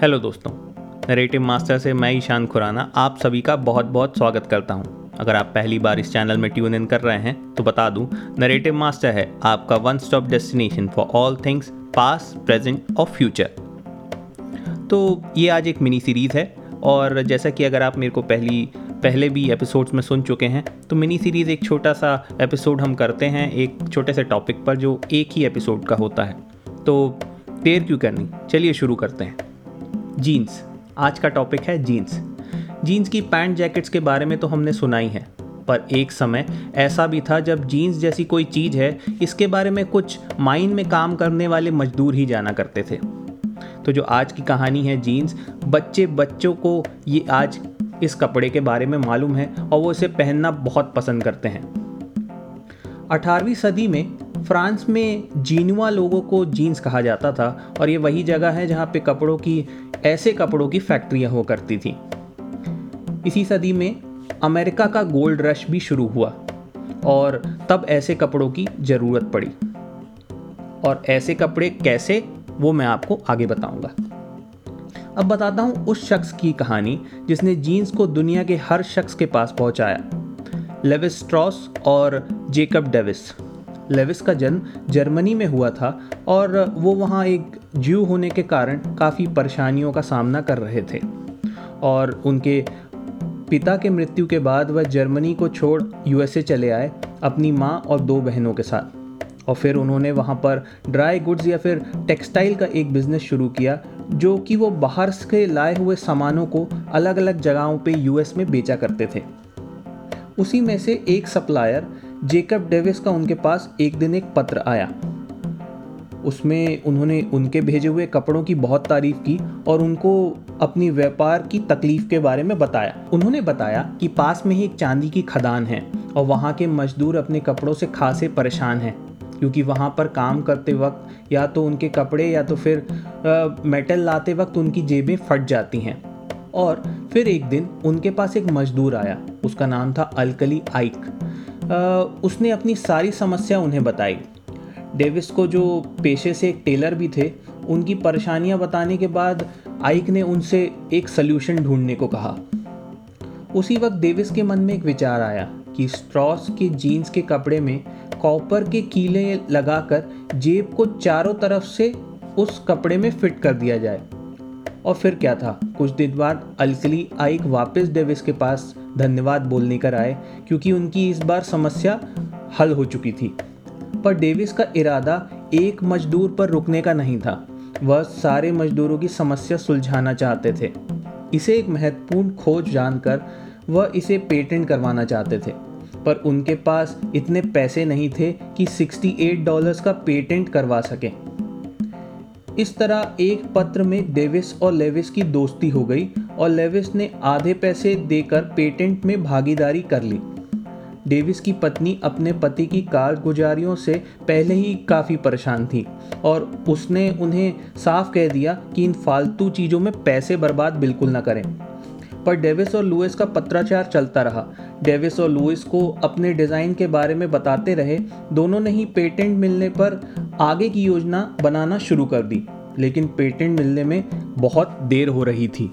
Hello दोस्तों, narrative master से मैं ईशान खुराना आप सभी का बहुत बहुत स्वागत करता हूँ। अगर आप पहली बार इस चैनल में ट्यून इन कर रहे हैं तो बता दूँ, नरेटिव मास्टर है आपका one stop destination for all things past present और फ्यूचर तो ये आज एक मिनी सीरीज़ है, और जैसा कि अगर आप मेरे को पहली, पहले भी एपिसोड्स में सुन चुके हैं तो मिनी सीरीज़ एक छोटा सा एपिसोड हम करते हैं, एक छोटे से टॉपिक पर जो एक ही एपिसोड का होता है। तो देर क्यों करनी? चलिए शुरू करते हैं। जीन्स आज का टॉपिक है जीन्स जीन्स की पैंट जैकेट्स के बारे में तो हमने सुना ही है, पर एक समय ऐसा भी था जब जीन्स जैसी कोई चीज़ है, इसके बारे में कुछ माइन में काम करने वाले मजदूर ही जाना करते थे। तो जो आज की कहानी है जीन्स बच्चे बच्चों को ये आज इस कपड़े के बारे में मालूम है और वो इसे पहनना बहुत पसंद करते हैं। 18वीं सदी में फ्रांस में जीनुआ लोगों को जीन्स कहा जाता था और ये वही जगह है जहाँ पे कपड़ों की, ऐसे कपड़ों की फैक्ट्रियाँ हुआ करती थी। इसी सदी में अमेरिका का गोल्ड रश भी शुरू हुआ और तब ऐसे कपड़ों की ज़रूरत पड़ी। और ऐसे कपड़े कैसे, वो मैं आपको आगे बताऊँगा। अब बताता हूँ उस शख्स की कहानी जिसने जीन्स को दुनिया के हर शख्स के पास पहुँचाया। लेविस स्ट्रॉस और जेकब डेविस। लेविस का जन्म जर्मनी में हुआ था और वो वहाँ एक ज्यू होने के कारण काफ़ी परेशानियों का सामना कर रहे थे। और उनके पिता के मृत्यु के बाद वह जर्मनी को छोड़ यूएसए चले आए अपनी माँ और दो बहनों के साथ। और फिर उन्होंने वहाँ पर ड्राई गुड्स या फिर टेक्सटाइल का एक बिज़नेस शुरू किया, जो कि वो बाहर से लाए हुए सामानों को अलग अलग जगहों पे यूएस में बेचा करते थे। उसी में से एक सप्लायर जेकब डेविस का उनके पास एक दिन एक पत्र आया। उसमें उन्होंने उनके भेजे हुए कपड़ों की बहुत तारीफ़ की और उनको अपनी व्यापार की तकलीफ़ के बारे में बताया। उन्होंने बताया कि पास में ही एक चांदी की खदान है और वहाँ के मजदूर अपने कपड़ों से खासे परेशान हैं क्योंकि वहाँ पर काम करते वक्त या तो उनके कपड़े या तो फिर आ, मेटल लाते वक्त उनकी जेबें फट जाती हैं। और फिर एक दिन उनके पास एक मजदूर आया। उसका नाम था अलकली आइक। उसने अपनी सारी समस्या उन्हें बताई। डेविस को जो पेशे से एक टेलर भी थे, उनकी परेशानियाँ बताने के बाद आइक ने उनसे एक सल्यूशन ढूँढने को कहा। उसी वक्त डेविस के मन में एक विचार आया कि स्ट्रॉस के जीन्स के कपड़े में कॉपर के कीले लगाकर जेब को चारों तरफ़ से उस कपड़े में फिट कर दिया जाए। और फिर क्या था? कुछ दिन बाद अल्कली आइक वापस डेविस के पास धन्यवाद बोलने कर आए क्योंकि उनकी इस बार समस्या हल हो चुकी थी। पर डेविस का इरादा एक मजदूर पर रुकने का नहीं था। वह सारे मजदूरों की समस्या सुलझाना चाहते थे। इसे एक महत्वपूर्ण खोज जानकर वह इसे पेटेंट करवाना चाहते थे। पर उनके पास इतने पैसे नहीं थे कि 68 डॉलर्स का पेटेंट करवा सकें। इस तरह एक पत्र में डेविस और लेविस की दोस्ती हो गई और लेविस ने आधे पैसे देकर पेटेंट में भागीदारी कर ली। डेविस की पत्नी अपने पति की कारगुजारियों से पहले ही काफ़ी परेशान थी और उसने उन्हें साफ़ कह दिया कि इन फालतू चीज़ों में पैसे बर्बाद बिल्कुल ना करें। पर डेविस और लुइस का पत्राचार चलता रहा। डेविस और लुइस को अपने डिज़ाइन के बारे में बताते रहे। दोनों ने ही पेटेंट मिलने पर आगे की योजना बनाना शुरू कर दी, लेकिन पेटेंट मिलने में बहुत देर हो रही थी।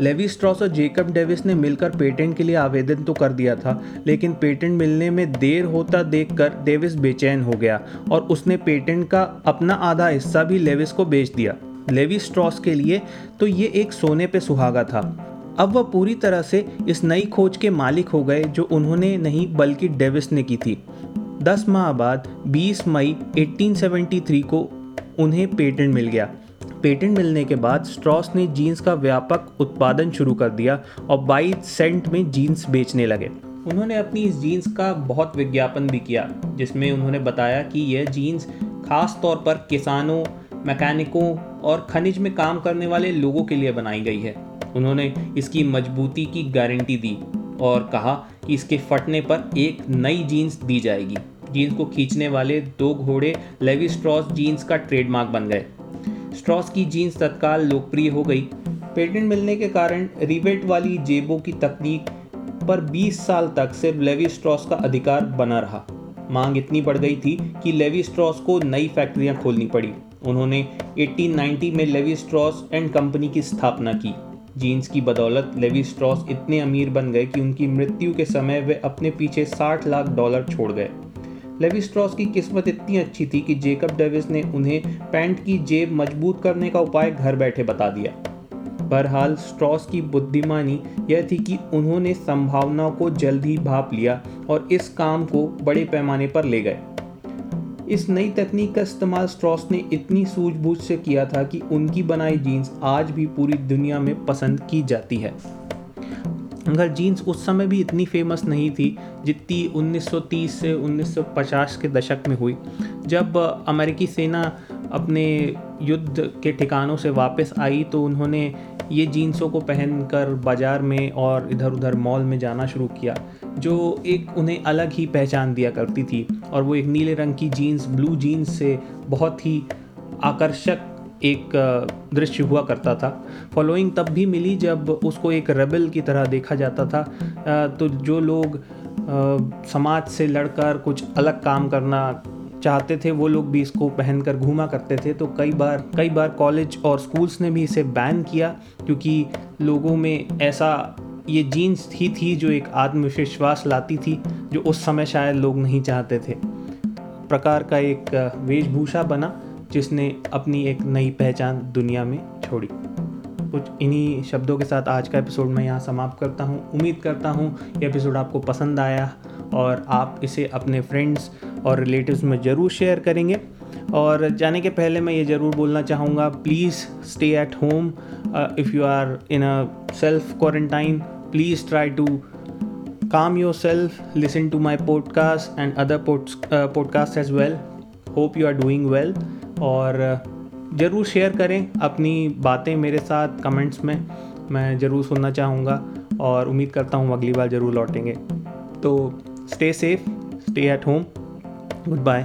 लेवी स्ट्रॉस और जेकब डेविस ने मिलकर पेटेंट के लिए आवेदन तो कर दिया था, लेकिन पेटेंट मिलने में देर होता देखकर डेविस बेचैन हो गया और उसने पेटेंट का अपना आधा हिस्सा भी लेविस को बेच दिया। लेवी स्ट्रॉस के लिए तो ये एक सोने पे सुहागा था। अब वह पूरी तरह से इस नई खोज के मालिक हो गए जो उन्होंने नहीं बल्कि डेविस ने की थी। दस माह बाद 20 मई 1873 को उन्हें पेटेंट मिल गया। पेटेंट मिलने के बाद स्ट्रॉस ने जीन्स का व्यापक उत्पादन शुरू कर दिया और 22 सेंट में जीन्स बेचने लगे। उन्होंने अपनी इस जीन्स का बहुत विज्ञापन भी किया, जिसमें उन्होंने बताया कि यह जीन्स खास तौर पर किसानों, मैकेनिकों और खनिज में काम करने वाले लोगों के लिए बनाई गई है। उन्होंने इसकी मजबूती की गारंटी दी और कहा कि इसके फटने पर एक नई जीन्स दी जाएगी। जीन्स को खींचने वाले दो घोड़े लेवी स्ट्रॉस जीन्स का ट्रेडमार्क बन गए। स्ट्रॉस की जीन्स तत्काल लोकप्रिय हो गई। पेटेंट मिलने के कारण रिवेट वाली जेबों की तकनीक पर 20 साल तक सिर्फ़ लेवी स्ट्रॉस का अधिकार बना रहा। मांग इतनी बढ़ गई थी कि लेवी स्ट्रॉस को नई फैक्ट्रियाँ खोलनी पड़ी। उन्होंने 1890 में लेवी स्ट्रॉस एंड कंपनी की स्थापना की। जीन्स की बदौलत लेवी स्ट्रॉस इतने अमीर बन गए कि उनकी मृत्यु के समय वे अपने पीछे 60 लाख डॉलर छोड़ गए। लेवी स्ट्रॉस की किस्मत इतनी अच्छी थी कि जेकब डेविस ने उन्हें पैंट की जेब मज़बूत करने का उपाय घर बैठे बता दिया। बहरहाल, स्ट्रॉस की बुद्धिमानी यह थी कि उन्होंने संभावनाओं को जल्द ही भाप लिया और इस काम को बड़े पैमाने पर ले गए। इस नई तकनीक का इस्तेमाल स्ट्रॉस ने इतनी सूझबूझ से किया था कि उनकी बनाई जीन्स आज भी पूरी दुनिया में पसंद की जाती है। अगर जीन्स उस समय भी इतनी फ़ेमस नहीं थी, जितनी 1930 से 1950 के दशक में हुई। जब अमेरिकी सेना अपने युद्ध के ठिकानों से वापस आई तो उन्होंने ये जीन्सों को पहनकर बाज़ार में और इधर उधर मॉल में जाना शुरू किया, जो एक उन्हें अलग ही पहचान दिया करती थी। और वो एक नीले रंग की जीन्स ब्लू जीन्स से बहुत ही आकर्षक एक दृश्य हुआ करता था। फॉलोइंग तब भी मिली जब उसको एक रेबल की तरह देखा जाता था। तो जो लोग समाज से लड़कर कुछ अलग काम करना चाहते थे, वो लोग भी इसको पहनकर घूमा करते थे। तो कई बार कई बार कॉलेज और स्कूल्स ने भी इसे बैन किया, क्योंकि लोगों में ऐसा, ये जीन्स ही थी जो एक आत्मविश्वास लाती थी, जो उस समय शायद लोग नहीं चाहते थे। प्रकार का एक वेशभूषा बना। जिसने अपनी एक नई पहचान दुनिया में छोड़ी। कुछ इन्हीं शब्दों के साथ आज का एपिसोड मैं यहाँ समाप्त करता हूँ। उम्मीद करता हूँ ये एपिसोड आपको पसंद आया और आप इसे अपने फ्रेंड्स और रिलेटिव्स में ज़रूर शेयर करेंगे। और जाने के पहले मैं ये ज़रूर बोलना चाहूँगा please stay at home if you are in a self quarantine please try to yourself listen to my podcast and other pod, uh, podcasts as well. Hope you are doing well. और ज़रूर share करें अपनी बातें मेरे साथ comments में। मैं ज़रूर सुनना चाहूँगा और उम्मीद करता हूँ अगली बार ज़रूर लौटेंगे। तो stay safe stay at home goodbye